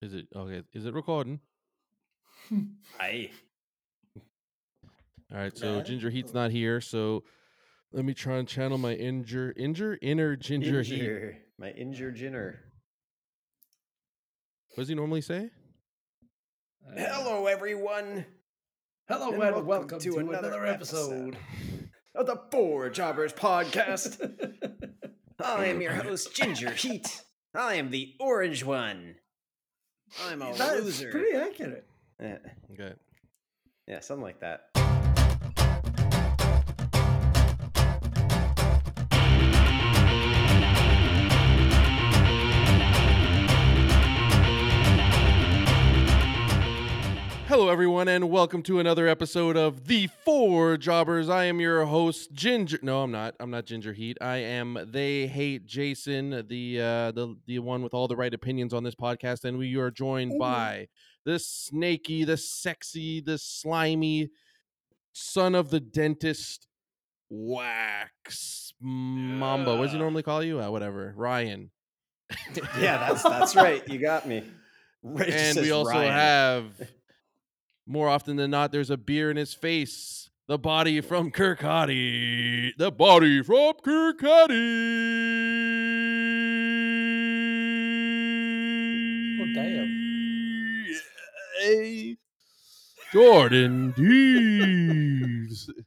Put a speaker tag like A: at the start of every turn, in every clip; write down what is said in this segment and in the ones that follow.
A: Is it okay? Is it recording?
B: Hi.
A: All right. So Ginger Heat's not here. So let me try and channel my injure, injure, inner Ginger Heat.
B: My injured Jinner.
A: What does he normally say?
C: Uh,
B: Hello, everyone.
C: hello,
B: and
C: and welcome, to, another,
B: another
C: episode.
B: Of the Four Jobbers podcast. I am your host, Ginger Heat. I am the orange one. I'm a
C: That's
B: loser.
C: pretty accurate.
B: Yeah,
A: Okay.
B: yeah, something like that.
A: Hello, everyone, and welcome to another episode of The Four Jobbers. I am your host, Ginger. No, I'm not. I'm not Ginger Heat. I am They Hate Jason, the uh, the the one with all the right opinions on this podcast, and we are joined
C: Ooh.
A: by the snaky, the sexy, the slimy son of the dentist, Wax Mamba. What does he normally call you? Uh, whatever, Ryan.
B: Yeah, that's that's right. You got me. Just
A: and we also
B: Ryan.
A: have more often than not there's a beer in his face the body from kirkcaldy the body from kirkcaldy
C: Oh, damn.
A: Hey, jordan Deves.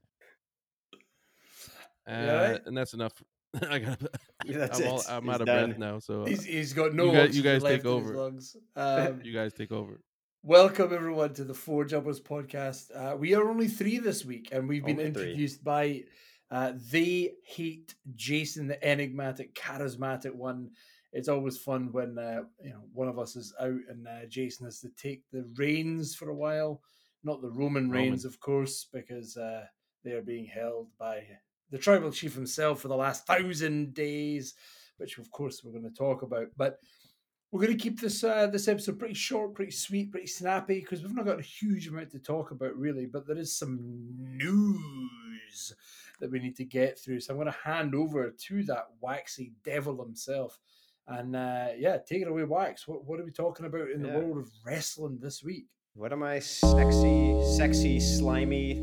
A: Uh,
C: alright?
A: and that's enough i got
B: That's
A: I'm, all. I'm out of
B: done.
A: breath now so uh,
C: He's, he's got no
A: you guys- you guys take over.
C: Um,
A: you guys take over
C: welcome everyone to the Four Jobbers podcast. Uh, we are only three this week, and we've been
B: Only three.
C: introduced by uh, they hate Jason, the enigmatic, charismatic one. It's always fun when uh, you know one of us is out and uh, Jason has to take the reins for a while. Not the Roman reins, of course, because uh, they are being held by the tribal chief himself for the last thousand days, which of course we're going to talk about. But we're going to keep this uh, this episode pretty short, pretty sweet, pretty snappy because we've not got a huge amount to talk about really, but there is some news that we need to get through. So I'm going to hand over to that waxy devil himself. And uh, yeah, take it away, Wax. What, what are we talking about in
B: Yeah.
C: the world of wrestling this week?
B: What am I? Sexy, sexy, slimy,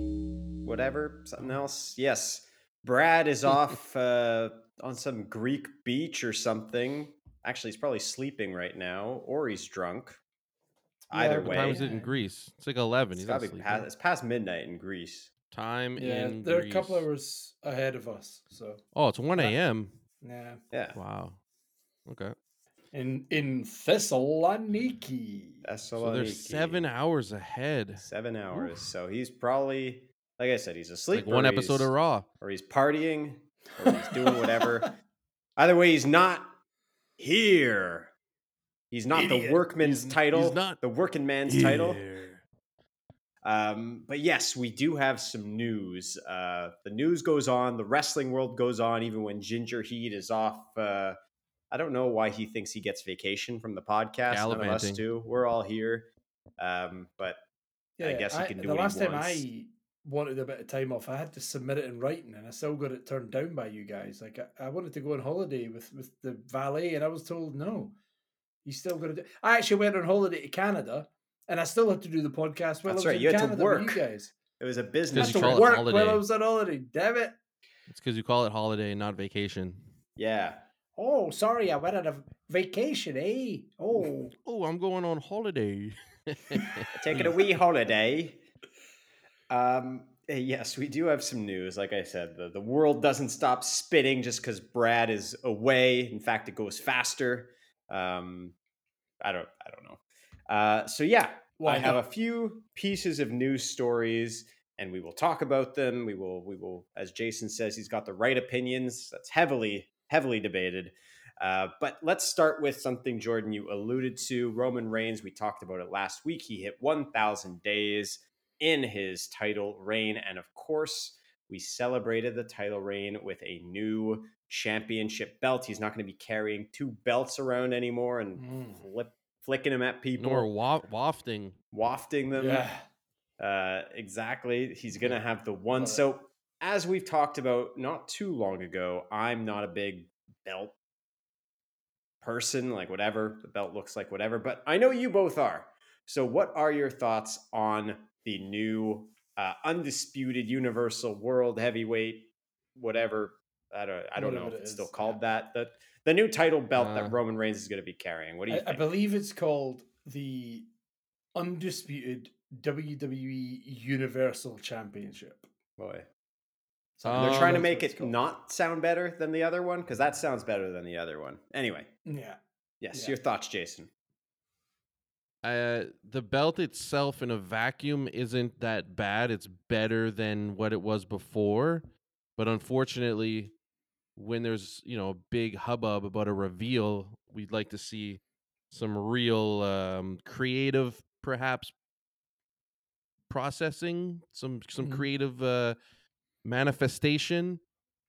B: whatever. Something else? Yes. Brad is off uh, on some Greek beach or something. Actually, he's probably sleeping right now, or he's drunk.
C: Yeah,
B: Either
C: what
A: what
B: way,
A: time is it in greece it's like 11
B: it's,
A: he's not sleeping.
B: past, it's past midnight in Greece.
A: time
C: Yeah,
A: in
C: they're
A: Greece.
C: a couple hours ahead of us. So
A: Oh, it's 1
C: Uh,
A: a.m.
C: yeah,
B: Yeah,
A: Wow. Okay.
C: in in Thessaloniki. Thessaloniki.
A: So they're seven hours ahead.
B: Seven hours. So he's probably, like I said, he's asleep.
A: Like one episode of Raw.
B: or he's partying, or he's doing whatever. Either way, he's not here. He's not the workman's
A: He's-
B: title.
A: he's not
B: the working man's title. Um, but yes, we do have some news. Uh, the news goes on. The wrestling world goes on, even when Ginger Heat is off. Uh, I don't know why he thinks he gets vacation from the podcast. None of us do. We're all here. Um, but yeah, I guess he can do
C: the
B: what he
C: last time
B: wants.
C: I wanted a bit of time off, I had to submit it in writing, and I still got it turned down by you guys. Like I, I wanted to go on holiday with with the valet, and I was told no. You still got to do. I actually went on holiday to Canada, and I still had to do the podcast while
B: That's
C: I was
B: right,
C: in
B: you had to
C: Canada with
B: work.
C: you guys.
B: it was a business
A: you
C: to
B: trip.
A: it
C: work
A: holiday.
C: while I was on holiday. Damn it!
A: It's because you call it holiday, not vacation.
B: Yeah.
C: Oh, sorry, I went on a vacation, eh? Oh,
A: Oh, I'm going on holiday.
B: taking a wee holiday. Um, eh, yes, we do have some news. Like I said, the, the world doesn't stop spinning just because Brad is away. In fact, it goes faster. Um, I don't, I don't know. Uh, so yeah,
C: Why
B: I have a few pieces of news stories, and we will talk about them. We will, we will, as Jason says, he's got the right opinions. That's heavily, heavily debated. Uh, but let's start with something, Jordan, you alluded to. Roman Reigns, we talked about it last week. He hit 1,000 days in his title reign. And of course, we celebrated the title reign with a new championship belt. He's not going to be carrying two belts around anymore and
C: Mm.
B: flip, flicking them at people,
A: Nor wa- wafting.
B: wafting them.
C: yeah.
B: Uh, exactly. He's going to have the one.
C: Love it.
B: So, as we've talked about not too long ago, I'm not a big belt person, like whatever the belt looks like, whatever. But I know you both are. So, what are your thoughts on the new uh, undisputed Universal World Heavyweight, whatever? I don't, I don't know if
C: it
B: it's
C: is,
B: still
C: yeah.
B: called that. The the new title belt
A: Uh,
B: that Roman Reigns is going to be carrying. What do you
C: I, I believe it's called the undisputed WWE Universal Championship.
B: Boy,
A: Um,
B: they're trying to make it
C: called.
B: not sound better than the other one because that sounds better than the other one. Anyway,
C: Yeah,
B: yes,
C: Yeah.
B: your thoughts, Jason.
A: Uh, the belt itself in a vacuum isn't that bad. It's better than what it was before, but unfortunately, when there's you know a big hubbub about a reveal, we'd like to see some real um, creative, perhaps processing, some some
C: Mhm.
A: creative uh, manifestation.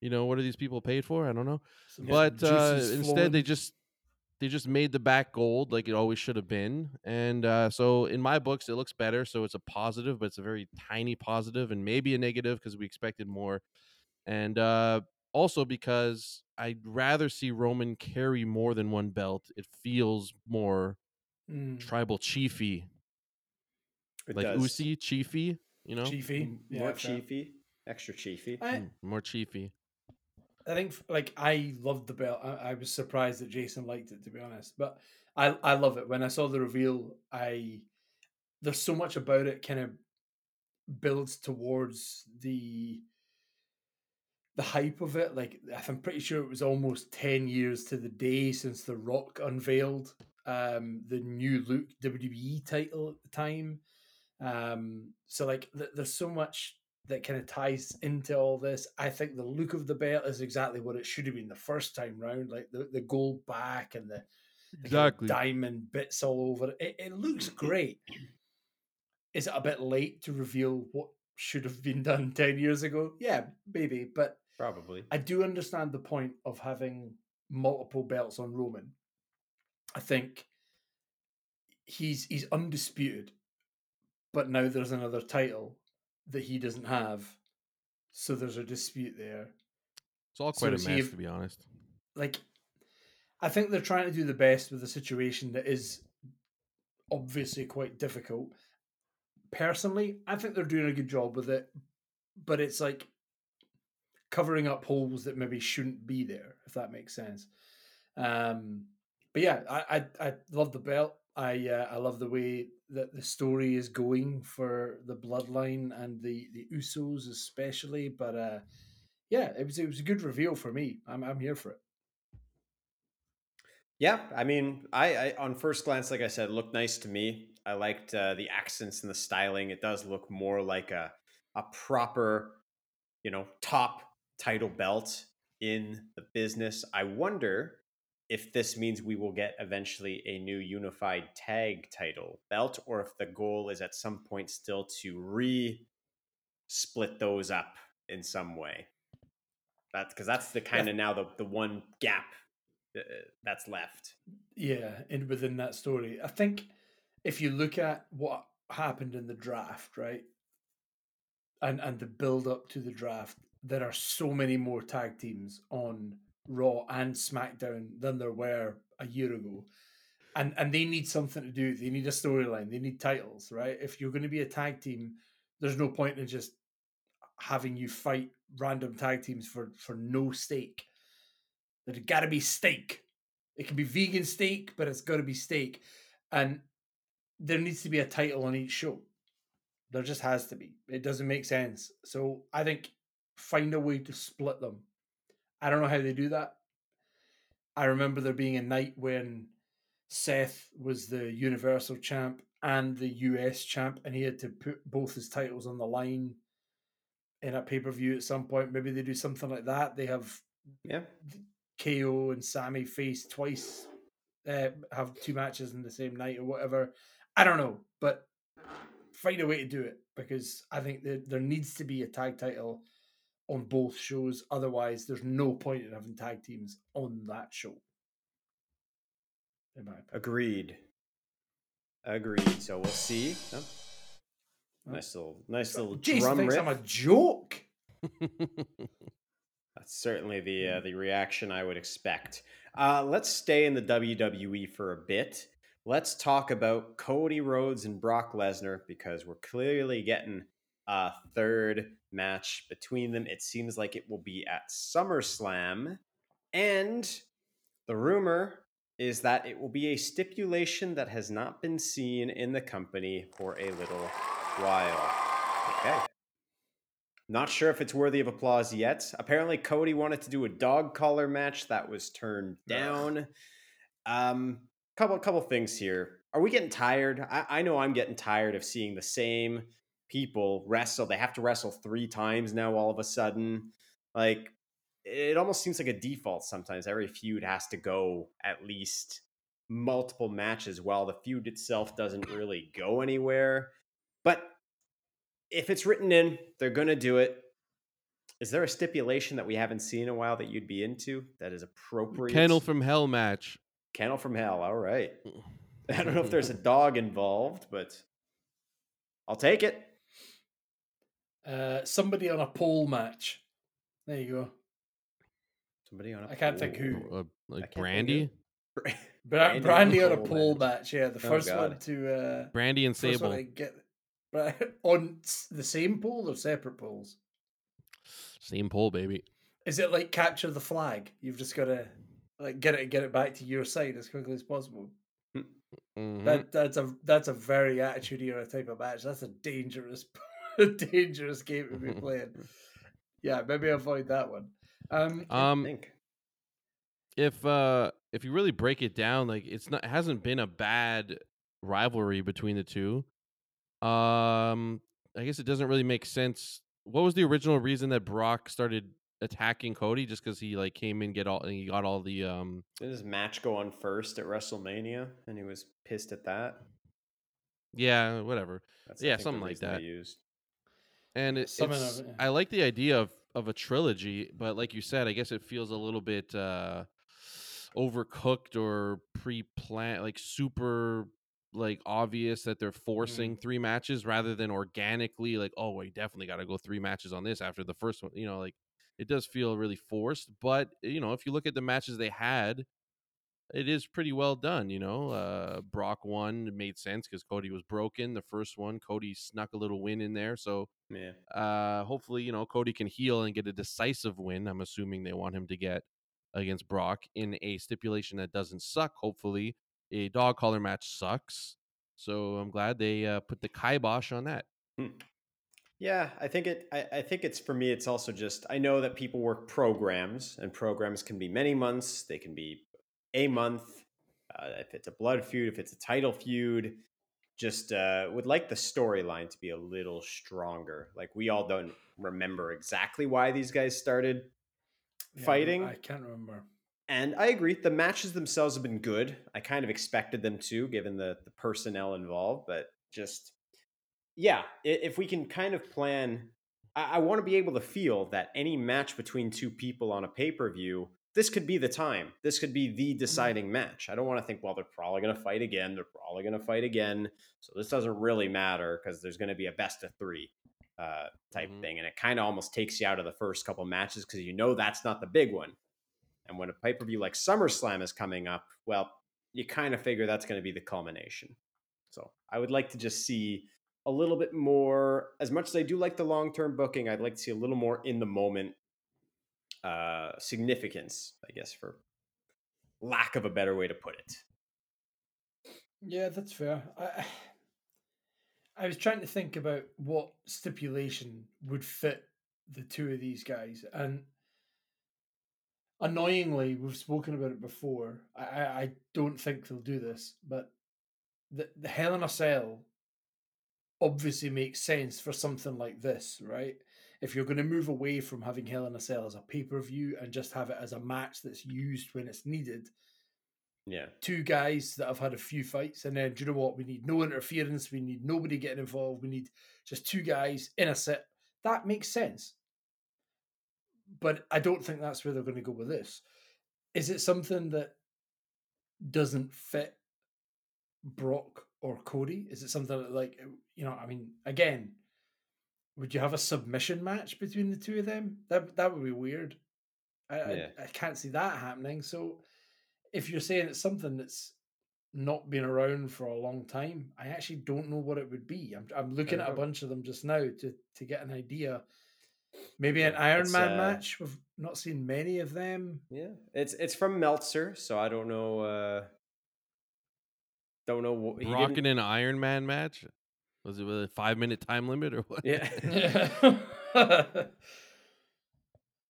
A: You know, what are these people paid for? I don't know.
C: Some
A: but uh, instead they just they just made the back gold like it always should have been and uh, so in my books it looks better so it's a positive but it's a very tiny positive and maybe a negative because we expected more and uh, also because i'd rather see roman carry more than one belt it feels more
C: Mm,
A: tribal chiefy.
B: It
A: like
B: does.
A: Usi chiefy you know?
C: Chiefy,
B: M-
C: yeah,
B: more chiefy, extra chiefy.
C: I,
A: Mm, more chiefy
C: I think like I loved the belt. I, I was surprised that Jason liked it to be honest, but I I love it. When I saw the reveal, I there's so much about it kind of builds towards the the hype of it. Like I'm pretty sure it was almost ten years to the day since The Rock unveiled um, the new Luke WWE title at the time. Um, so like th- there's so much that kind of ties into all this. I think the look of the belt is exactly what it should have been the first time round, like the, the gold back and the, the kind of
A: Exactly.
C: diamond bits all over it. it. It looks great. Is it a bit late to reveal what should have been done 10 years ago? Yeah, maybe. But
B: Probably.
C: I do understand the point of having multiple belts on Roman. I think he's he's undisputed, but now there's another title that he doesn't have, so there's a dispute there.
A: it's all
C: So
A: quite a
C: is he
A: mess to be honest
C: Like, I think they're trying to do the best with a situation that is obviously quite difficult. Personally, I think they're doing a good job with it, but it's like covering up holes that maybe shouldn't be there, if that makes sense. Um, but yeah, I I, I love the belt. I uh, I love the way that the story is going for the bloodline and the the Usos especially. But uh, yeah, it was it was a good reveal for me. I'm I'm here for it.
B: Yeah, I mean, I, I on first glance, like I said, looked nice to me. I liked uh, the accents and the styling. It does look more like a a proper, you know, top title belt in the business. I wonder if this means we will get eventually a new unified tag title belt, or if the goal is at some point still to re split those up in some way. That's because that's the kind of now the the one gap uh, that's left.
C: Yeah, and within that story, I think if you look at what happened in the draft, right, and and the build up to the draft, there are so many more tag teams on Raw and SmackDown than there were a year ago, and and they need something to do. They need a storyline. They need titles, right? If you're going to be a tag team, there's no point in just having you fight random tag teams for for no stake. There's got to be steak. It can be vegan steak, but it's got to be steak. And there needs to be a title on each show. There just has to be. It doesn't make sense. So I think find a way to split them. I don't know how they do that. I remember there being a night when Seth was the Universal champ and the US champ, and he had to put both his titles on the line in a pay per view at some point. Maybe they do something like that. They have
B: Yeah.
C: KO and Sami face twice, uh, have two matches in the same night or whatever. I don't know, but find a way to do it because I think that there needs to be a tag title on both shows. Otherwise, there's no point in having tag teams on that show. In my opinion.
B: Agreed. Agreed. So we'll see. Oh, Nice little, nice little
C: Jason
B: drum
C: thinks
B: riff.
C: I'm a joke.
B: That's certainly the uh, the reaction I would expect. Uh, let's stay in the WWE for a bit. Let's talk about Cody Rhodes and Brock Lesnar because we're clearly getting a third match between them. It seems like it will be at SummerSlam, and the rumor is that it will be a stipulation that has not been seen in the company for a little while. Okay. Not sure if it's worthy of applause yet. Apparently, Cody wanted to do a dog collar match that was turned down. Um, couple couple things here. Are we getting tired? I, I know I'm getting tired of seeing the same people wrestle. They have to wrestle three times now. All of a sudden, like it almost seems like a default. Sometimes every feud has to go at least multiple matches, while the feud itself doesn't really go anywhere. But if it's written in, they're going to do it. Is there a stipulation that we haven't seen in a while that you'd be into that is appropriate?
A: Kennel from Hell match.
B: Kennel from Hell. All right. Mm. I don't know if there's a dog involved, but I'll take it.
C: Uh, somebody on a pole match. There you go.
B: Somebody on a
C: I can't think who.
A: Uh, like Brandy,
B: Bra-
C: Brandy,
B: Brandy
C: on a
B: pole
C: pole
B: match.
C: match. Yeah, the
B: Oh,
C: first
B: God.
C: one to uh,
A: Brandy and Sable.
C: to get on the same pole or separate poles.
A: Same pole, baby.
C: Is it like capture the flag? You've just got to like get it get it back to your side as quickly as possible.
A: Mhm.
C: That that's a that's a very attitude era type of match. That's a dangerous a dangerous game to be playing. Yeah, maybe avoid that one. Um,
A: um,
B: think.
A: if uh if you really break it down like it's not it hasn't been a bad rivalry between the two um i guess it doesn't really make sense what was the original reason that brock started attacking cody just because he like came in get all and he got all the um
B: Did his match go on first at WrestleMania, and he was pissed at that?
A: yeah whatever
B: That's,
A: Yeah, something like that.
B: Used.
A: And it, it's,
C: them, yeah.
A: I like the idea of of a trilogy, but like you said, I guess it feels a little bit uh overcooked or pre-planned, like super like obvious that they're forcing three matches rather than organically like, oh, we definitely got to go three matches on this after the first one. You know, like it does feel really forced, but you know, if you look at the matches they had. It is pretty well done, you know. Uh, Brock won, it made sense because Cody was broken. The first one, Cody snuck a little win in there, so
B: Yeah.
A: uh, hopefully, you know, Cody can heal and get a decisive win. I'm assuming they want him to get against Brock in a stipulation that doesn't suck. Hopefully, a dog collar match sucks. So I'm glad they uh, put the kibosh on that.
B: Yeah, I think it. I, I think it's for me. It's also just I know that people work programs, and programs can be many months. They can be a month. Uh, if it's a blood feud, if it's a title feud, just uh, would like the storyline to be a little stronger. Like we all don't remember exactly why these guys started
C: Yeah,
B: fighting.
C: I can't remember.
B: And I agree, the matches themselves have been good. I kind of expected them to, given the the personnel involved. But just, yeah, if we can kind of plan, I, I want to be able to feel that any match between two people on a pay per view, this could be the time. This could be the deciding match. I don't want to think, well, they're probably going to fight again. They're probably going to fight again. So this doesn't really matter because there's going to be a best of three uh, type
A: Mhm.
B: thing, and it kind of almost takes you out of the first couple matches because you know that's not the big one. And when a pay per view like SummerSlam is coming up, well, you kind of figure that's going to be the culmination. So I would like to just see a little bit more, as much as I do like the long term booking, I'd like to see a little more in the moment uh, significance, I guess, for lack of a better way to put it.
C: Yeah, that's fair. I I was trying to think about what stipulation would fit the two of these guys, and annoyingly, we've spoken about it before. I I, don't think they'll do this, but the the Hell in a Cell obviously makes sense for something like this, right? If you're going to move away from having Hell in a Cell as a pay per view and just have it as a match that's used when it's needed,
B: Yeah.
C: two guys that have had a few fights, and then do you know what? We need no interference. We need nobody getting involved. We need just two guys in a set. That makes sense. But I don't think that's where they're going to go with this. Is it something that doesn't fit Brock or Cody? Is it something that, like, you know, I mean, again, would you have a submission match between the two of them? That that would be weird. I, yeah. I, I can't see that happening. So if you're saying it's something that's not been around for a long time, I actually don't know what it would be. I'm I'm looking at a bunch of them just now to to get an idea. Maybe an Iron it's, Man uh, match. We've not seen many of them.
B: Yeah, it's it's from Meltzer, so I don't know. uh Don't know. What,
A: Rocking an Iron Man match. Was it with a five minute time limit or what?
B: Yeah.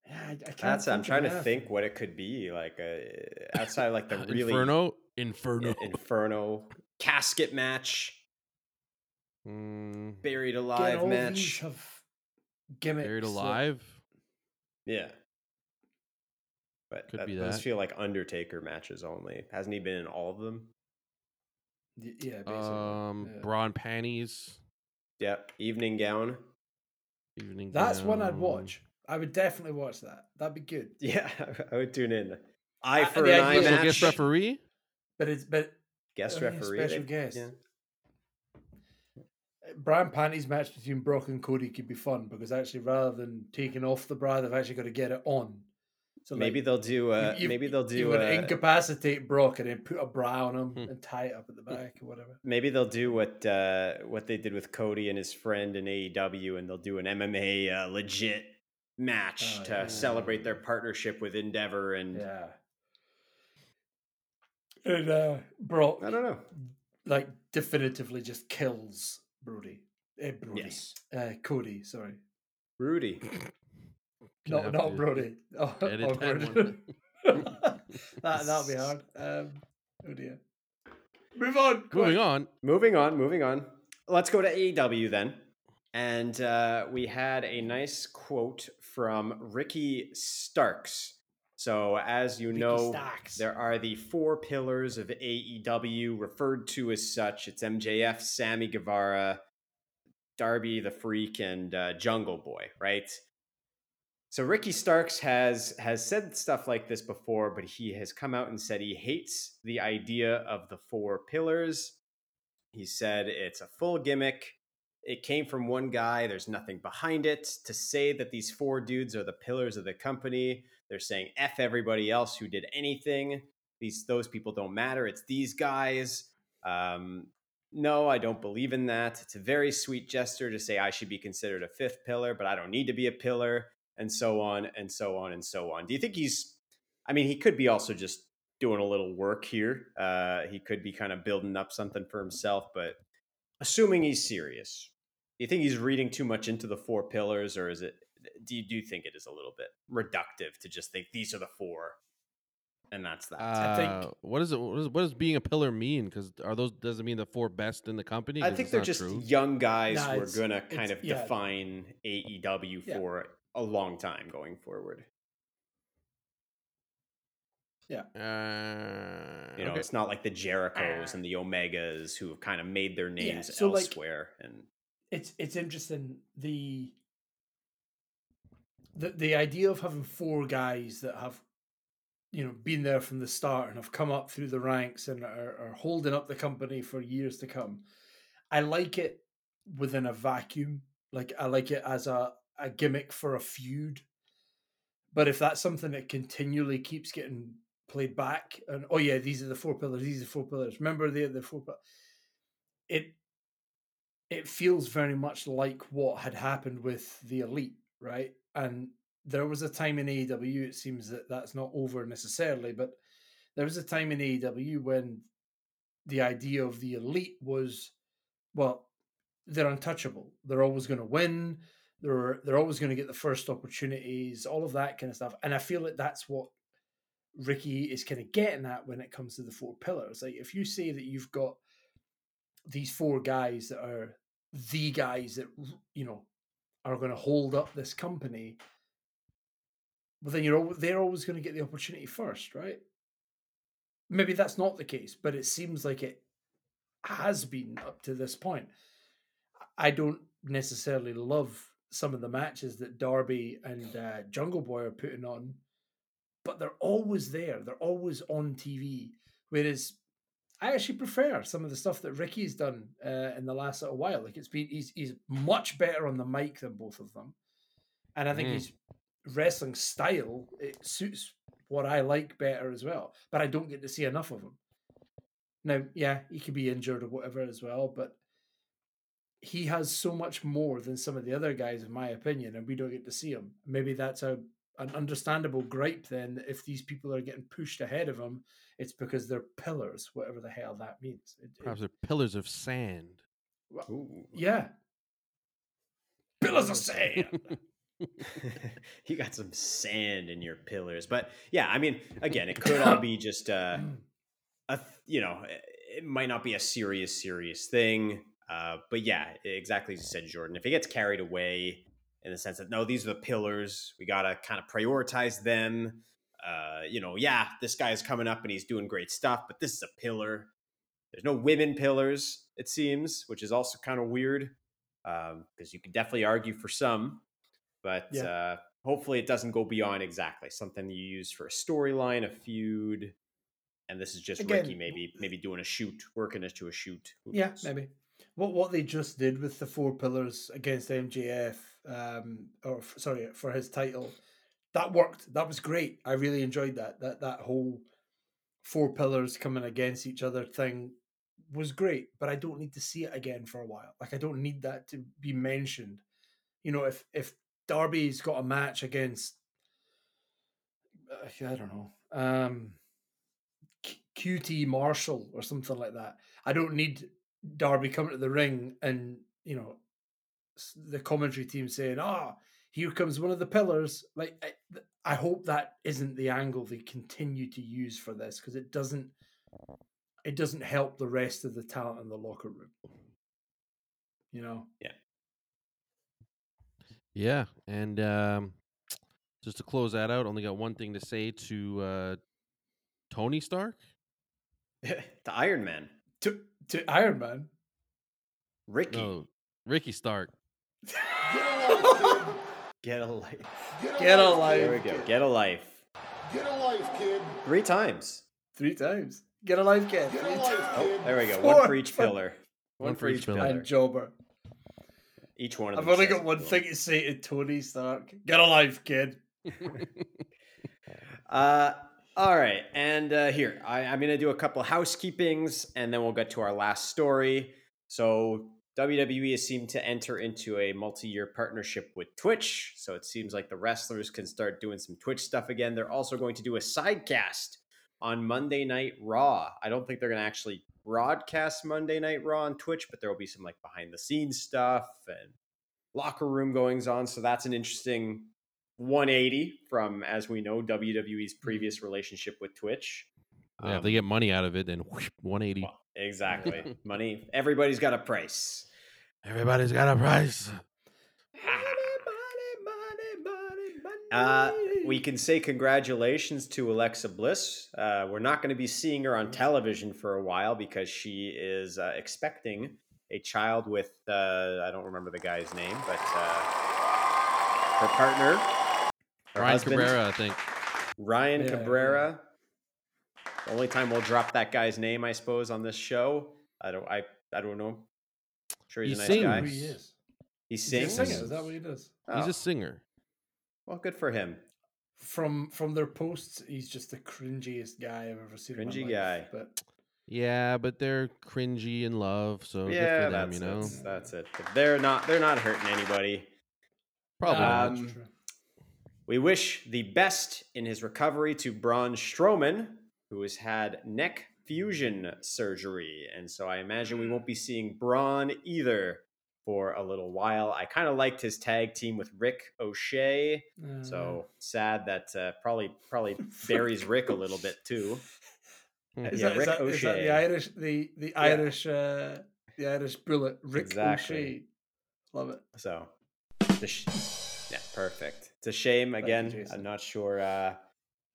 C: Yeah, I, I
B: That's. I'm trying to think what it could be like. Uh, outside, like the really
A: Inferno, Inferno,
B: Inferno casket match,
A: mm.
B: buried alive match, have
C: gimmicks.
A: Buried alive.
B: That... Yeah, but
A: could
B: that,
A: be that.
B: Those feel like Undertaker matches only. Hasn't he been in all of them?
C: Yeah, basically.
A: Um,
C: yeah.
A: brawn panties.
B: Yep, evening gown.
A: Evening.
C: That's
A: gown.
C: one I'd watch. I would definitely watch that. That'd be good.
B: Yeah, I would tune in. Eye for
C: the
B: an eye
C: idea-
B: match.
A: guest referee.
C: But it's but
B: Guest
C: I mean,
B: referee.
C: special
B: they-
C: guest.
B: yeah.
C: Brian Panty's match between Brock and Cody could be fun because actually rather than taking off the bra, they've actually got to get it on. So like,
B: maybe they'll do. Uh,
C: you- you-
B: maybe they'll
C: you
B: do.
C: would
B: Uh,
C: incapacitate Brock and then put a bra on him
A: Hmm.
C: and tie it up at the back or whatever.
B: maybe they'll do what uh, what they did with Cody and his friend in AEW, and they'll do an MMA uh, legit match
C: Oh,
B: to
C: yeah.
B: celebrate their partnership with Endeavor. And
C: Yeah. And uh, Brock,
B: I don't know.
C: like, definitively just kills Brody. Eh, Brody.
B: Yes,
C: Uh, Cody, sorry.
B: Rudy.
A: Gonna
C: Not, not
A: to
C: Brody. Oh,
A: edit that
C: awkward.
A: one.
C: that, that'll be hard. Um, oh dear. Move on. quick.
A: Moving on.
B: Moving on, moving on. Let's go to AEW then. And uh, we had a nice quote from Ricky Starks. So, as you
C: Ricky
B: know,
C: Starks.
B: there are the four pillars of AEW, referred to as such. It's MJF, Sammy Guevara, Darby the Freak, and uh, Jungle Boy, right? So Ricky Starks has has said stuff like this before, but he has come out and said he hates the idea of the four pillars. He said it's a full gimmick. It came from one guy. There's nothing behind it. To say that these four dudes are the pillars of the company, they're saying f everybody else who did anything. These those people don't matter. It's these guys. Um, no, I don't believe in that. It's a very sweet gesture to say I should be considered a fifth pillar, but I don't need to be a pillar, and so on and so on and so on. Do you think he's? I mean, he could be also just doing a little work here. Uh, he could be kind of building up something for himself, but assuming he's serious, do you think he's reading too much into the four pillars, or is it? Do you do you think it is a little bit reductive to just think these are the four, and that's that?
C: I think-
A: Uh, what is it? What, is, what does being a pillar mean? Because are those does it mean the four best in the company?
B: I think they're just
A: true.
B: young guys
C: Nah,
B: who are gonna kind of
C: yeah.
B: define AEW
C: Yeah.
B: for a long time going forward. Yeah.
A: Uh,
B: You know,
A: okay.
B: it's not like the Jerichos and the Omegas who have kind of made their
C: Yeah,
B: names
C: so, like-
B: elsewhere. and
C: it's it's interesting the the the idea of having four guys that have you know been there from the start and have come up through the ranks and are, are holding up the company for years to come i like it within a vacuum like i like it as a, a gimmick for a feud but if that's something that continually keeps getting played back and oh yeah these are the four pillars these are the four pillars remember the the four pillars it it feels very much like what had happened with the elite, right? And there was a time in AEW, it seems that that's not over necessarily, but there was a time in AEW when the idea of the elite was, well, they're untouchable. They're always going to win. They're they're always going to get the first opportunities. All of that kind of stuff. And I feel like that's what Ricky is kind of getting at when it comes to the four pillars. Like if you say that you've got these four guys that are the guys that you know are going to hold up this company well then you're they're always going to get the opportunity first right maybe that's not the case but it seems like it has been up to this point i don't necessarily love some of the matches that darby and uh, jungle boy are putting on but they're always there they're always on tv whereas I actually prefer some of the stuff that Ricky's done uh, in the last little while. Like it's been, he's he's much better on the mic than both of them, and I think
A: Mm.
C: he's wrestling style, it suits what I like better as well. But I don't get to see enough of him. Now, yeah, he could be injured or whatever as well, but he has so much more than some of the other guys, in my opinion, and we don't get to see him. Maybe that's a an understandable gripe then if these people are getting pushed ahead of him, it's because they're pillars, whatever the hell that means. It- it-
A: Perhaps they're pillars of sand.
B: Ooh.
C: yeah. Pillars of sand.
B: you got some sand in your pillars, but yeah, I mean, again, it could all be just uh, a you know, it- it might not be a serious, serious thing. Uh, but yeah, exactly as you said, Jordan. If it gets carried away in the sense that no, these are the pillars, we gotta kind of prioritize them. Uh, you know, yeah, this guy is coming up and he's doing great stuff, but this is a pillar. There's no women pillars, it seems, which is also kind of weird because you could definitely argue for some, but
C: Yeah.
B: uh, hopefully it doesn't go beyond exactly something you use for a storyline, a feud, and this is just
C: Again,
B: Ricky maybe maybe doing a shoot, working it to a shoot. Who
C: Yeah,
B: knows?
C: maybe. What what they just did with the four pillars against MJF, um, or f- sorry for his title, that worked. That was great. I really enjoyed that. That that whole four pillars coming against each other thing was great. But I don't need to see it again for a while. Like I don't need that to be mentioned. You know, if if Darby's got a match against, uh, I don't know, um, QT Marshall or something like that. I don't need Darby coming to the ring and you know the commentary team saying, "Ah, here comes one of the pillars." Like I, I hope that isn't the angle they continue to use for this because it doesn't it doesn't help the rest of the talent in the locker room. You know, Yeah,
A: Yeah, and um, just to close that out, only got one thing to say to uh, Tony Stark.
B: the Iron Man,
C: to to Iron Man.
B: Ricky,
A: No, Ricky Stark.
B: get a life.
C: Get a life.
B: There we go. Get a life.
D: Get a life, kid.
B: Three times.
C: Three times. Get a life, kid.
D: Get a life,
C: times.
B: Oh, there we go.
C: Four.
B: One for each pillar. One, for each pillar.
C: And Jobber.
B: Each one of
C: I've only got one thing to say to Tony Stark. Get a life, kid.
B: Uh, all right, and uh, here I, I'm going to do a couple housekeepings, and then we'll get to our last story. So WWE has seemed to enter into a multi-year partnership with Twitch, so it seems like the wrestlers can start doing some Twitch stuff again. They're also going to do a sidecast on Monday Night Raw. I don't think they're going to actually broadcast Monday Night Raw on Twitch, but there will be some like behind-the-scenes stuff and locker room goings on. So that's an interesting 180 from, as we know, WWE's previous relationship with Twitch.
A: yeah, if
B: Um,
A: they get money out of it, then whoosh, 180.
B: well, exactly. Money. Everybody's got a price.
A: Everybody's got a price.
B: Uh, we can say congratulations to Alexa Bliss. Uh, we're not going to be seeing her on television for a while because she is uh, expecting a child with uh, I don't remember the guy's name, but uh, her partner,
A: Ryan
B: husband,
A: Cabrera, I think.
B: Ryan
C: Yeah, yeah.
B: Cabrera. The only time we'll drop that guy's name, I suppose, on this show. I don't. I. I don't know. Sure, he's
A: He
B: a nice
A: sings.
B: guy.
C: Who he is.
B: He
C: He's a
B: sings.
C: singer. Is that what he does?
A: He's
B: Oh,
A: a singer.
B: well, good for him.
C: From from their posts, he's just the cringiest guy I've ever seen. in my
B: Cringy
C: life,
B: guy.
C: But
A: Yeah, but they're cringy in love, so good
B: yeah,
A: for them,
B: that's,
A: you know.
B: that's that's it. They're not. They're not hurting anybody.
A: Probably
C: Nah,
A: not.
B: Um,
C: true.
B: We wish the best in his recovery to Braun Strowman, who has had neck fusion surgery. And so I imagine we won't be seeing Braun either for a little while. I kind of liked his tag team with Rick O'Shea.
C: Uh,
B: So sad that uh, probably probably buries Rick a little bit too.
A: Hmm.
C: is,
B: yeah,
C: that, is,
B: Rick
C: that, is that
B: O'Shea.
C: the Irish the the
B: Yeah.
C: Irish uh, the Irish bullet Rick
B: Exactly.
C: O'Shea? Love it.
B: So, it's sh- yeah, perfect. It's a shame. Again,
C: Jason.
B: I'm not sure. Uh,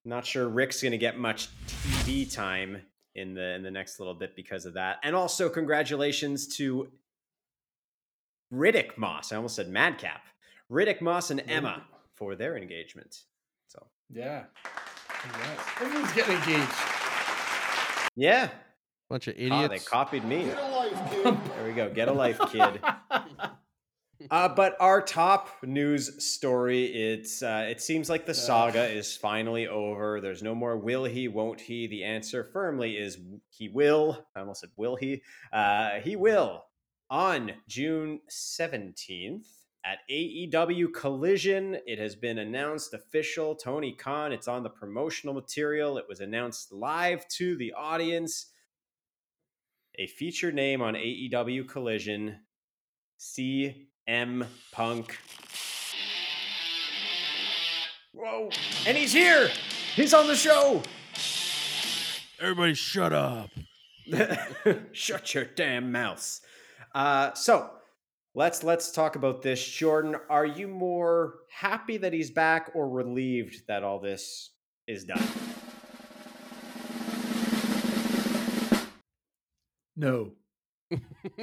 B: not sure Rick's going to get much TV time in the in the next little bit because of that. And also, congratulations to Riddick Moss. I almost said Madcap. Riddick Moss and Emma for their engagement. So,
C: Yeah. Congrats. Everyone's getting engaged.
B: yeah,
A: Bunch of
B: Ah, they copied me.
D: Get a life, kid.
B: There we go. Get a life, kid. Uh, but our top news story, it's uh, it seems like the saga is finally over. There's no more will he, won't he. The answer firmly is he will. I almost said will he. Uh, he will on June 17th at AEW Collision. It has been announced official. Tony Khan, it's on the promotional material. It was announced live to the audience. A featured name on AEW Collision, CM Punk. Whoa, and he's here. He's on the show.
A: Everybody, shut up.
B: Shut your damn mouth. Uh, so let's let's talk about this. Jordan, are you more happy that he's back or relieved that all this is done?
C: No.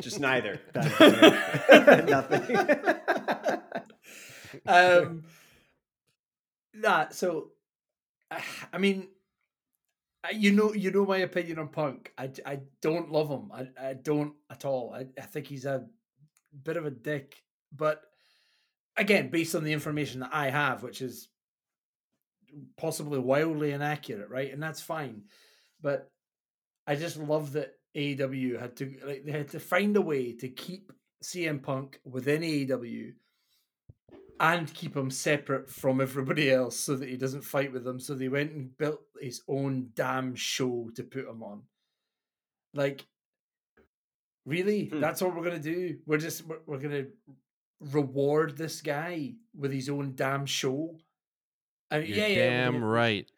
B: Just neither.
C: Nothing. um, nah. So, I mean, you know, you know my opinion on Punk. I, I don't love him. I, I don't at all. I, I think he's a bit of a dick. But again, based on the information that I have, which is possibly wildly inaccurate, right? And that's fine. But I just love that AEW had to like they had to find a way to keep CM Punk within AEW and keep him separate from everybody else so that he doesn't fight with them. So they went and built his own damn show to put him on. Like, really?
B: Hmm.
C: That's what we're gonna do? We're just we're, we're gonna reward this guy with his own damn show. I mean,
A: You're
C: yeah, yeah,
A: damn
C: gonna-
A: right.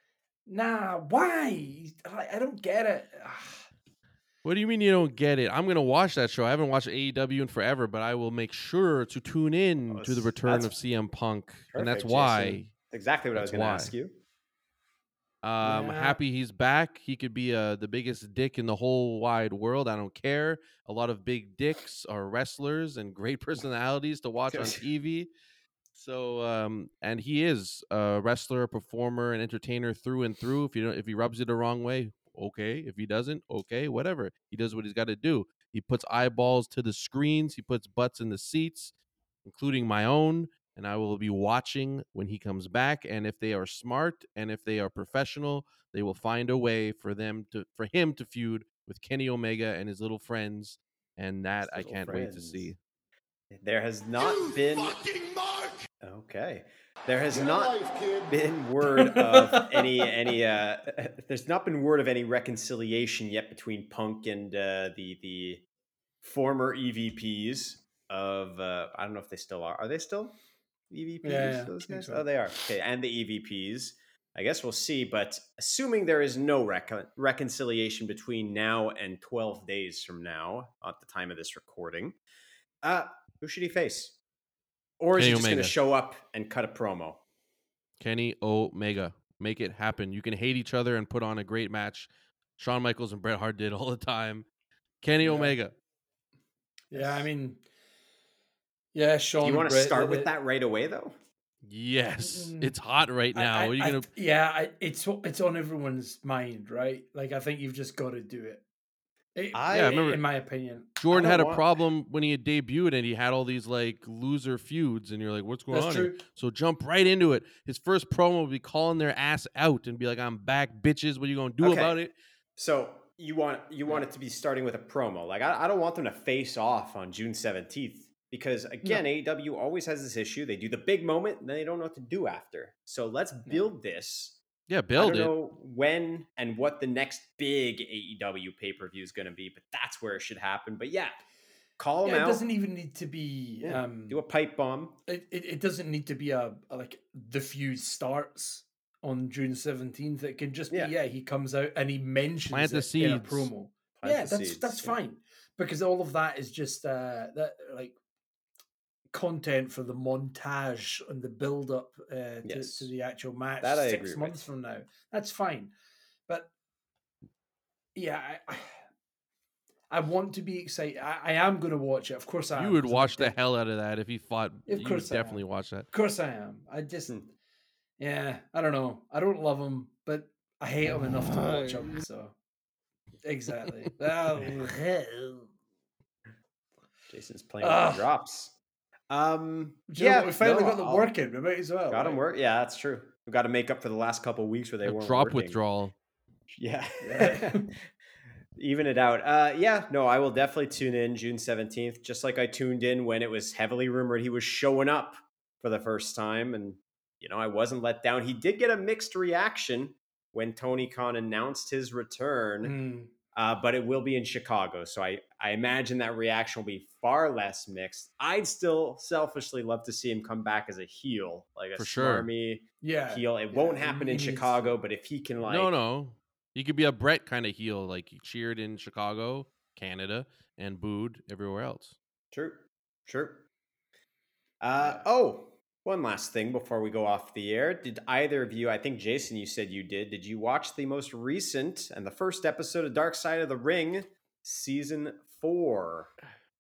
C: Nah, why? I, I don't get it.
A: What do you mean you don't get it? I'm gonna watch that show. I haven't watched AEW in forever, but I will make sure to tune in
B: Oh,
A: to the return of CM Punk, and that's why
B: Jason. Exactly what I was going to
A: why.
B: ask you.
A: I'm
C: Yeah.
A: happy he's back. He could be uh, the biggest dick in the whole wide world. I don't care. A lot of big dicks are wrestlers and great personalities to watch on TV. So, um, and he is a wrestler, performer, an entertainer through and through. If you don't, if he rubs you the wrong way, okay. If he doesn't, okay, whatever. He does what he's got to do. He puts eyeballs to the screens. He puts butts in the seats, including my own. And I will be watching when he comes back. And if they are smart and if they are professional, they will find a way for them to for him to feud with Kenny Omega and his little friends. And that I can't wait to see.
B: There has not been. Okay. There has
D: Get
B: not
D: life,
B: been word of any any uh there's not been word of any reconciliation yet between Punk and uh the the former EVPs of uh I don't know if they still are. Are they still EVPs?
C: Yeah, yeah,
B: those guys?
C: so.
B: Oh, they are. Okay, and the EVPs. I guess we'll see, but assuming there is no recon- reconciliation between now and 12 days from now at the time of this recording, uh who should he face? Or is
A: Kenny
B: he just going to show up and cut a promo?
A: Kenny Omega. Make it happen. You can hate each other and put on a great match. Shawn Michaels and Bret Hart did all the time. Kenny
C: Yeah.
A: Omega.
C: Yeah, I mean, yeah, Shawn.
B: Do you want to
C: Bret,
B: start with
C: the-
B: that right away, though?
A: Yes.
C: Mm.
A: It's hot right now.
C: I-
A: what are you
C: I-
A: gonna
C: yeah, I, it's it's on everyone's mind, right? Like I think you've just got to do it. It-
B: I-
A: Yeah, I remember-
C: in my opinion.
A: Jordan had a
B: want-
A: problem when he had debuted and he had all these like loser feuds, and you're like, what's going
C: That's
A: on? here?
C: true.
A: So jump right into it. His first promo would be calling their ass out and be like, I'm back, bitches. What are you gonna do
B: Okay.
A: about it?
B: So you want you want it to be starting with a promo. Like I, I don't want them to face off on June seventeenth because again, AEW always has this issue. They do the big moment, and then they don't know what to do after. So let's build this.
A: Yeah,
B: I
A: build
B: don't
A: it.
B: know when and what the next big AEW pay per view is going to be, but that's where it should happen. But yeah, call them
C: Yeah, it doesn't even need to be.
B: Yeah,
C: Um,
B: do a pipe bomb.
C: it, it, it doesn't need to be a, a, like the feud starts on June seventeenth. It can just be
B: Yeah.
C: yeah. He comes out and he mentions
A: Plant the
C: it in a promo.
B: Plant
C: yeah,
B: the
C: that's
B: seeds,
C: that's
B: yeah.
C: fine because all of that is just uh that like content for the montage and the build up uh, to,
B: Yes.
C: to the actual match
B: That
C: six
B: agree with.
C: months from now. That's fine, but yeah, I, I, I want to be excited. I, I am going to watch it. Of course, I
A: You
C: am,
A: would
C: 'cause I'm
A: watch the hell out of that if he fought.
C: Of
A: you would
C: course I am.
A: definitely watch that.
C: Of course, I am. I just,
B: Hmm.
C: yeah, I don't know. I don't love him, but I hate him enough to watch him. So, exactly. Well,
B: Jason's playing with the drops. Um,
C: Do know
B: yeah,
C: we finally
B: no,
C: got them
B: I'll-
C: work in. We might as well.
B: Got them
C: right?
B: work. Yeah, that's true. We've got to make up for the last couple weeks where they weren't
A: drop
B: working.
A: withdrawal.
B: Yeah.
C: Yeah.
B: Even it out. Uh, yeah, no, I will definitely tune in June 17th, just like I tuned in when it was heavily rumored he was showing up for the first time. And, you know, I wasn't let down. He did get a mixed reaction when Tony Khan announced his return,
C: Mm.
B: Uh, but it will be in Chicago. So I, I imagine that reaction will be far less mixed. I'd still selfishly love to see him come back as a heel, like a
A: For sure.
B: smarmy
C: Yeah.
B: heel. It
C: yeah,
B: won't happen
C: he
B: in
C: needs
B: Chicago, but if he can, like,
A: no, no. He could be a Bret kind of heel, like he cheered in Chicago, Canada, and booed everywhere else.
B: True. True. Uh, oh, one last thing before we go off the air. Did either of you, I think Jason, you said you did, did you watch the most recent and the first episode of Dark Side of the Ring, season four?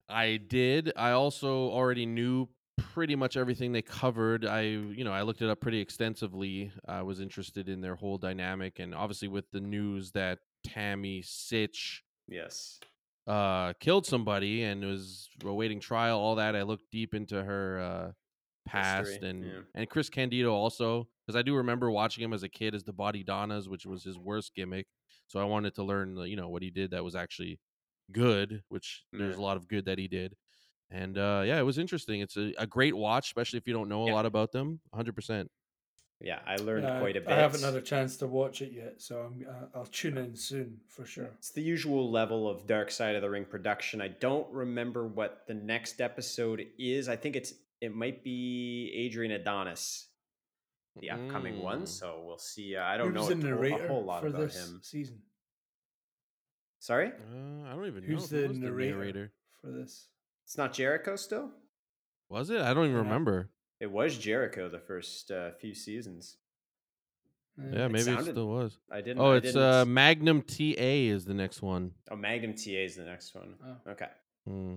A: I did. I also already knew pretty much everything they covered. I, you know, I looked it up pretty extensively. I was interested in their whole dynamic, and obviously with the news that Tammy Sytch
B: Yes.
A: uh killed somebody and was awaiting trial, all that. I looked deep into her uh past
B: History,
A: and
B: yeah.
A: and Chris Candido also because I do remember watching him as a kid as the Bodydonnas, which was his worst gimmick. So I wanted to learn, you know, what he did that was actually good, which there's a lot of good that he did. And uh yeah, it was interesting. It's a, a great watch, especially if you don't know a
B: Yeah.
A: lot about them. 100%.
B: Yeah, I learned
C: Yeah,
B: quite a bit.
C: I haven't had a chance to watch it yet, so I'm, uh, I'll tune in soon for sure.
B: It's the usual level of Dark Side of the Ring production. I don't remember what the next episode is. I think it's it might be Adrian Adonis, the upcoming one.
A: Mm.
B: So we'll see. Uh, I don't
C: Who's
B: know
C: the
B: a, a whole lot
C: for
B: about
C: this
B: him.
C: season?
B: Sorry,
A: Uh, I don't even know.
C: Who's
A: know.
C: the
A: Who was
C: narrator, for this?
B: it's not Jericho still.
A: Was it? I don't even
C: Yeah.
A: remember.
B: It was Jericho the first uh, few seasons.
C: Uh,
A: Yeah, maybe it
B: sounded-
A: still was.
B: I didn't.
A: Oh,
B: I
A: it's
B: didn't,
A: uh Magnum TA is the next one.
B: oh Magnum TA is the next one.
C: Oh.
B: Okay.
A: Hmm.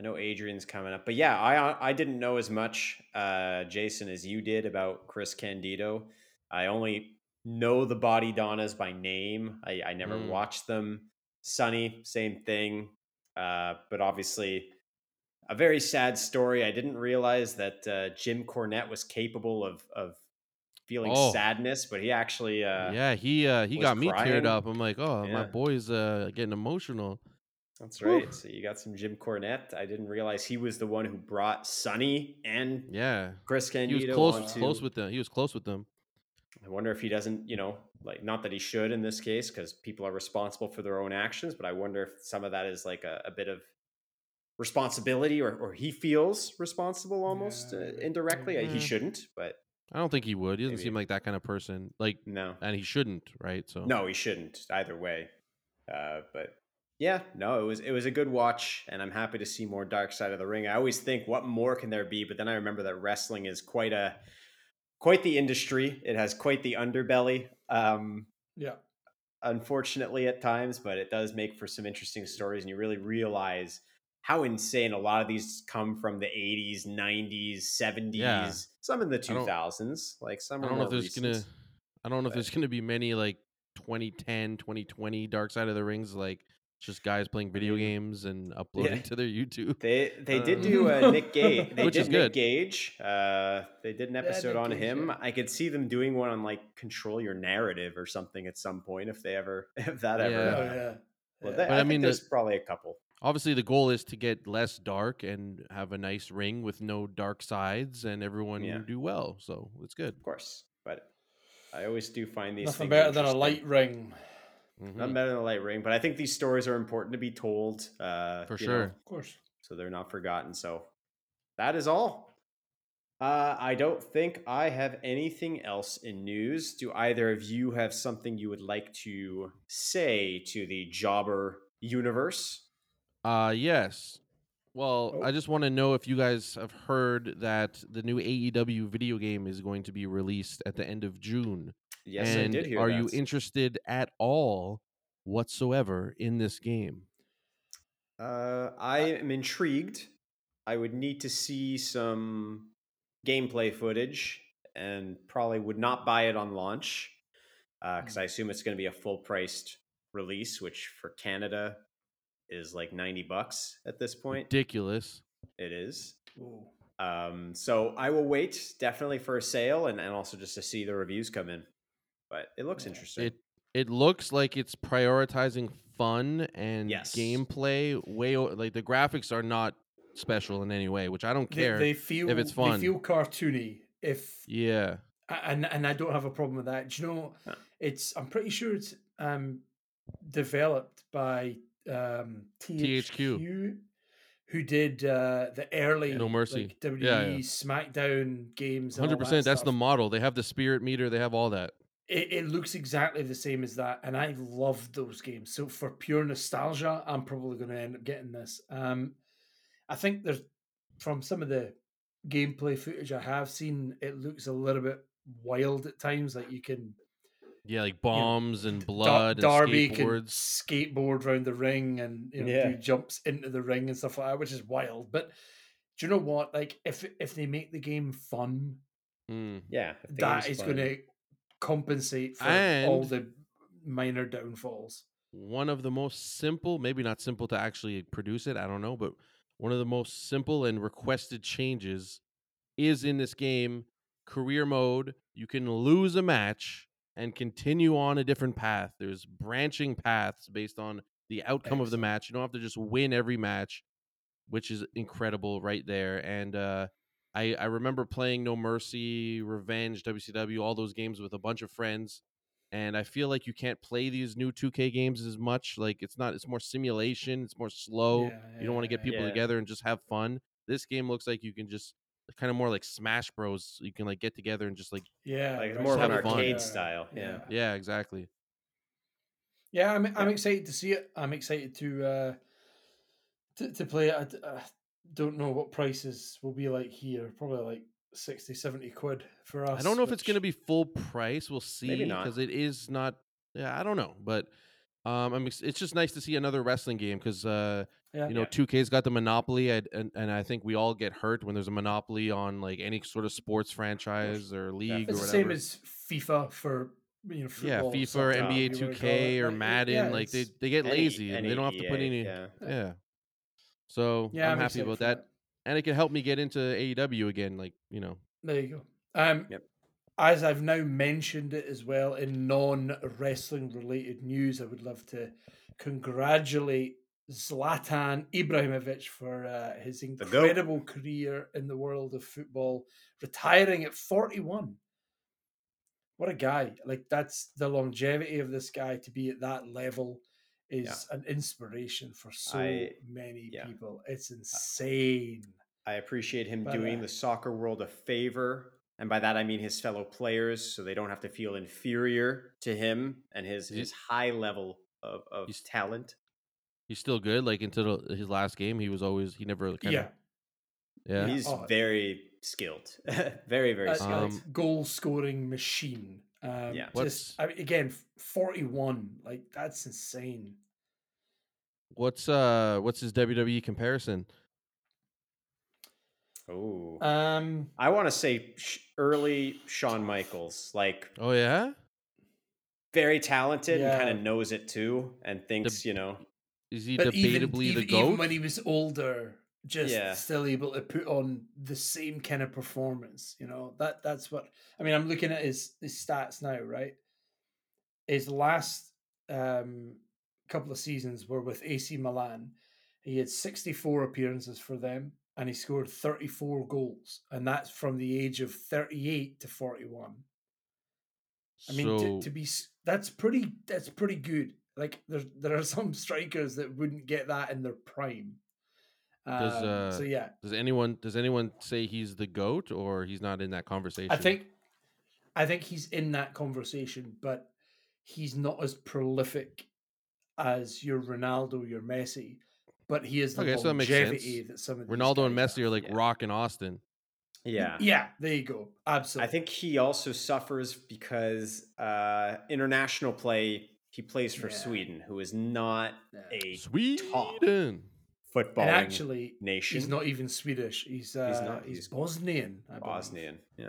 B: I know Adrian's coming up, but yeah, I I didn't know as much, uh, Jason, as you did about Chris Candido. I only know the Bodydonnas by name. I, I never
A: Mm.
B: watched them. Sunny, same thing. Uh, but obviously, a very sad story. I didn't realize that uh, Jim Cornette was capable of of feeling
A: Oh.
B: sadness, but he actually, uh,
A: yeah, he uh he got me
B: crying.
A: teared up. I'm like, oh, my boy's uh getting emotional.
B: That's
A: Whew.
B: right. So you got some Jim Cornette. I didn't realize he was the one who brought Sunny and
A: Yeah,
B: Chris
A: he
B: Candido.
A: was close close with them. He was close with them.
B: I wonder if he doesn't, you know, like not that he should in this case because people are responsible for their own actions, but I wonder if some of that is like a, a bit of responsibility or, or he feels responsible almost
C: Yeah,
B: uh, indirectly. Uh,
A: maybe.
B: He shouldn't, but
A: I don't think he would. He doesn't
B: Maybe.
A: seem like that kind of person. Like,
B: no,
A: and he shouldn't, right? So
B: no, he shouldn't either way. Uh, but yeah, no, it was it was a good watch, and I'm happy to see more Dark Side of the Ring. I always think, what more can there be? But then I remember that wrestling is quite a quite the industry. It has quite the underbelly. Um,
C: Yeah.
B: unfortunately at times, but it does make for some interesting stories, and you really realize how insane a lot of these come from the 80s, 90s, 70s,
A: Yeah.
B: some in the 2000s, like some
A: I don't know if there's
B: recent.
A: gonna. I don't know if there's gonna be many like 2010, 2020 Dark Side of the Rings, like just guys playing video games and uploading to their YouTube.
B: They they did
A: Uh,
B: do uh, Nick Gage. They
A: Which
B: did
A: is
B: Nick
A: good.
B: Gage. Uh, they did an episode
C: Nick
B: on
C: Gage,
B: him.
C: yeah.
B: I could see them doing one on like control your narrative or something at some point if they ever if that ever.
A: Yeah.
C: Oh
B: uh,
C: yeah.
B: Well,
C: Yeah.
B: they-
A: But
B: I,
A: I
B: think
A: mean, the-
B: there's probably a couple.
A: Obviously, the goal is to get less dark and have a nice ring with no dark sides, and everyone
B: Yeah.
A: do well. So it's good.
B: Of course, but I always do find these
C: Nothing
B: things
C: better than a light ring.
A: Mhm.
B: Not better than a light ring, but I think these stories are important to be told. Uh,
A: For
B: you know,
A: sure.
C: Of course.
B: so they're not forgotten. So that is all. Uh, I don't think I have anything else in news. Do either of you have something you would like to say to the jobber universe?
A: Uh yes. Well,
C: Oh.
A: I just want to know if you guys have heard that the new AEW video game is going to be released at the end of June.
B: Yes,
A: and
B: I did hear that.
A: are
B: that.
A: you interested at all whatsoever in this game?
B: Uh, I am intrigued. I would need to see some gameplay footage and probably would not buy it on launch because I assume it's going to be a full priced release, which for Canada is like 90 bucks at this point.
A: Ridiculous.
B: It is. Um, so I will wait definitely for a sale and, and also just to see the reviews come in. But it looks
C: Yeah.
B: interesting.
A: It it looks like it's prioritizing fun and
B: Yes.
A: gameplay way like the graphics are not special in any way, which I don't care.
C: they feel if
A: it's fun.
C: They feel cartoony. If
A: yeah.
C: and and I don't have a problem with that. Do you know? It's I'm pretty sure it's um developed by um THQ, who did uh the early
A: No Mercy.
C: like, WWE
A: Yeah, yeah.
C: SmackDown games. and all
A: Hundred
C: that
A: percent. That's the model. They have the spirit meter. They have all that.
C: It, it looks exactly the same as that and i love those games so for pure nostalgia i'm probably going to end up getting this um i think there's from some of the gameplay footage i have seen it looks a little bit wild at times like you can
A: Yeah, like bombs and
C: Dar-
A: blood
C: darby
A: and
C: can
A: skateboards.
C: skateboard around the ring and you know
B: Yeah.
C: do jumps into the ring and stuff like that which is wild but do you know what like if if they make the game fun
A: Mm.
B: yeah, if the
C: that
B: game's
C: is
B: fun.
C: going to compensate for all the minor downfalls.
A: One of the most simple, maybe not simple to actually produce it, I don't know, but one of the most simple and requested changes is in this game career mode. You can lose a match and continue on a different path. There's branching paths based on the outcome of the match. You don't have to just win every match, which is incredible right there. And uh I, I remember playing No Mercy, Revenge, WCW, all those games with a bunch of friends. And I feel like you can't play these new 2K games as much. Like it's not, it's more simulation, it's more slow.
C: Yeah,
A: you don't want to get people
B: yeah.
A: together and just have fun. This game looks like you can just kind of more like Smash Bros. You can like get together and just like,
C: Yeah,
B: like more of
A: have
B: an
A: fun.
B: arcade
C: Yeah,
B: style. Yeah.
A: yeah, exactly.
C: Yeah, I'm I'm excited to see it. I'm excited to uh to, to play it. I d- I don't know what prices will be like here. Probably like 60, 70 quid for us.
A: I don't know if it's going to be full price. We'll see because it is not. Yeah, I don't know, but um, I'm. It's just nice to see another wrestling game because uh,
C: yeah.
A: you know, 2K's got the monopoly, and, and and I think we all get hurt when there's a monopoly on like any sort of sports franchise or league
C: it's
A: or
C: the
A: whatever.
C: same as FIFA for you know
A: yeah, FIFA, NBA
C: whatever you wanna call
A: 2K,
C: it.
A: or
C: Like,
A: Madden.
C: yeah,
A: like they they get
B: Any-
A: lazy and they don't have to put
B: any
A: any.
B: Yeah.
A: Yeah. So
C: Yeah,
A: I'm, happy about
C: for
A: that. and it can help me get into AEW again. Like you know,
C: There you go. Um,
B: Yep.
C: As I've now mentioned it as well in non wrestling related news, I would love to congratulate Zlatan Ibrahimovic for uh, his incredible career in the world of football, retiring at 41. What a guy. Like, that's the longevity of this guy to be at that level is an inspiration for so
B: I-
C: many
B: yeah.
C: people. It's insane.
B: I appreciate him
C: But,
B: doing
C: uh,
B: the soccer world a favor. And by that, I mean his fellow players, so they don't have to feel inferior to him and his, his high level of, of
A: He's-
B: talent.
A: he's still good. Like until his last game, he was always he never kind
C: yeah.
A: of yeah.
B: He's
C: Oh.
B: very skilled. very, very skilled.
A: Um,
C: goal scoring machine. Um,
B: Yeah.
A: What's-
C: just I mean, again, forty one. Like that's insane.
A: What's uh what's his WWE comparison?
B: oh.
C: Um,
B: I want to say early Shawn Michaels, like
A: Oh yeah,
B: very talented and kind of knows it too and thinks, you know,
A: is he
C: but even,
A: debatably
C: even,
A: the goat?
C: even when he was older, just
B: Yeah.
C: still able to put on the same kind of performance. You know that that's what I mean. I'm looking at his his stats now. Right, his last um, couple of seasons were with AC Milan. He had 64 appearances for them, and he scored 34 goals, and that's from the age of 38 to 41. I mean,
A: so
C: to, to be that's pretty that's pretty good. Like there there are some strikers that wouldn't get that in their prime.
A: Does,
C: Um,
A: uh,
C: so yeah,
A: does anyone does anyone say he's the goat or he's not in that conversation?
C: I think I think he's in that conversation, but he's not as prolific as your Ronaldo, your Messi. But he is the
A: Okay, so that makes
C: longevity
A: sense.
C: that some of these
A: Ronaldo and
C: guys
A: Messi are like
B: yeah.
A: Rock and Austin.
B: yeah.
C: Yeah, there you go. Absolutely.
B: I think he also suffers because uh, international play, he plays for
C: Yeah.
B: Sweden, who is not
C: Yeah.
B: a
A: Sweden.
B: Football
C: and actually,
B: nation.
C: he's not even Swedish. He's uh, he's,
B: not, he's
C: Bosnian. I believe.
B: Bosnian. Yeah.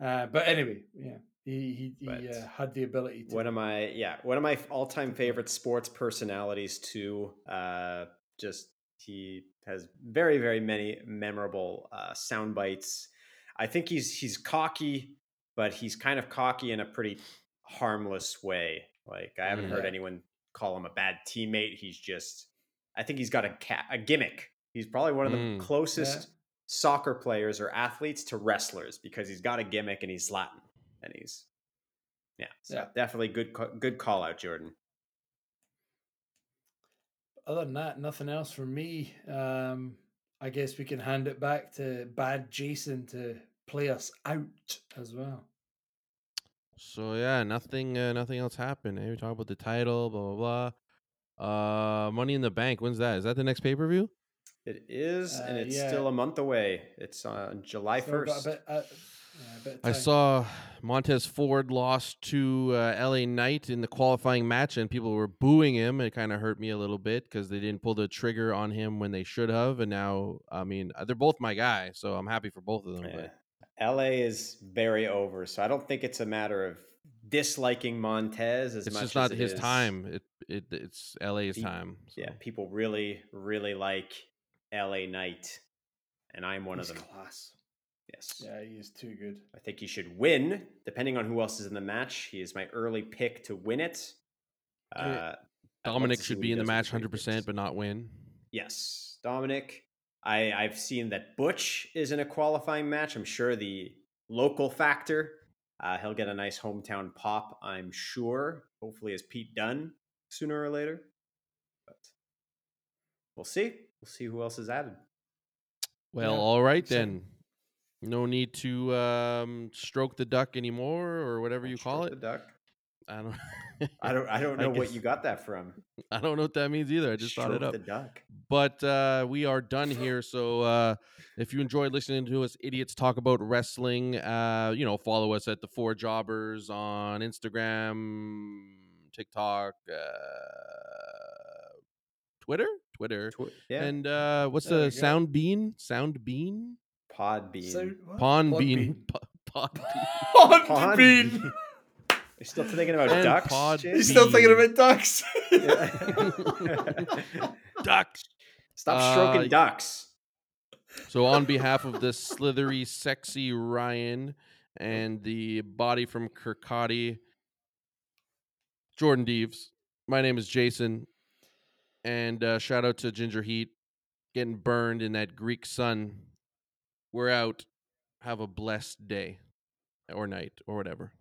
C: Uh, but anyway, yeah, he he, he uh, had the ability to.
B: One of my yeah, one of my all-time favorite sports personalities too. Uh, just He has very, very many memorable uh, sound bites. I think he's he's cocky, but he's kind of cocky in a pretty harmless way. Like I haven't
A: Mm.
B: heard anyone call him a bad teammate. He's just, I think he's got a ca- a gimmick. He's probably one of the
A: Mm.
B: closest soccer players or athletes to wrestlers because he's got a gimmick and he's Latin and he's yeah, so
C: Yeah.
B: definitely good ca- good call out, Jordan.
C: Other than that, nothing else for me. Um, I guess we can hand it back to Bad Jason to play us out as well.
A: So yeah, nothing uh, nothing else happened. Eh? We talk about the title, blah blah blah. Uh, Money in the Bank. When's that? Is that the next pay per view?
B: It is, and
C: Uh,
B: it's
C: yeah.
B: still a month away. It's on July first.
C: a bit, uh, yeah, a bit of
A: I saw Montez Ford lost to uh, L.A. Knight in the qualifying match, and people were booing him. It kind of hurt me a little bit because they didn't pull the trigger on him when they should have. And now, I mean, uh, they're both my guy, so I'm happy for both of them.
B: Yeah.
A: But
B: LA is very over, so I don't think it's a matter of disliking Montez as
A: it's
B: much
A: just not
B: as it
A: his
B: is-
A: time. It, it it's L.A.'s
B: He-
A: time.
B: Yeah, people really, really like LA Knight, and I'm one
C: He's
B: of them.
C: class.
B: Yes.
C: Yeah, he is too good.
B: I think he should win, depending on who else is in the match. He is my early pick to win it.
A: Uh,
B: I'd love
A: Dominic should be in the match 100, percent
B: Brooks.
A: but not win.
B: Yes, Dominic. I, I've seen that Butch is in a qualifying match. I'm sure the local factor. Uh, he'll get a nice hometown pop, I'm sure. Hopefully, as Pete Dunne sooner or later. But we'll see. We'll see who else is added.
A: Well,
C: Yeah,
A: all right
C: so-
A: then. No need to um, stroke the duck anymore, or whatever you call
B: Stroke
A: it.
B: The duck.
A: I don't.
B: I don't. I don't
A: I
B: know what you got that from.
A: I don't know what that means either. I just thought it up.
B: The duck.
A: But uh, we are done here. So uh, if you enjoyed listening to us idiots talk about wrestling, uh, you know, follow us at the Four Jobbers on Instagram, TikTok, uh, Twitter, Twitter,
B: Tw- yeah.
A: and uh, what's
C: There
A: the
C: we go.
A: Sound Bean? Sound Bean?
C: So, what?
A: Pond
C: Pod
A: Bean. Po- Pod Bean.
C: Pod
B: Pod
C: bean.
B: Bean. You're still thinking about
A: And
B: ducks.
A: pod
B: Jay?
C: He's still thinking about ducks.
A: Ducks.
B: Stop
A: Uh,
B: stroking ducks.
A: So, on behalf of the slithery, sexy Ryan and the body from Kirkcaldy, Jordan Deves, my name is Jason. And uh, shout out to Gingerheat getting burned in that Greek sun. We're out. Have a blessed day or night or whatever.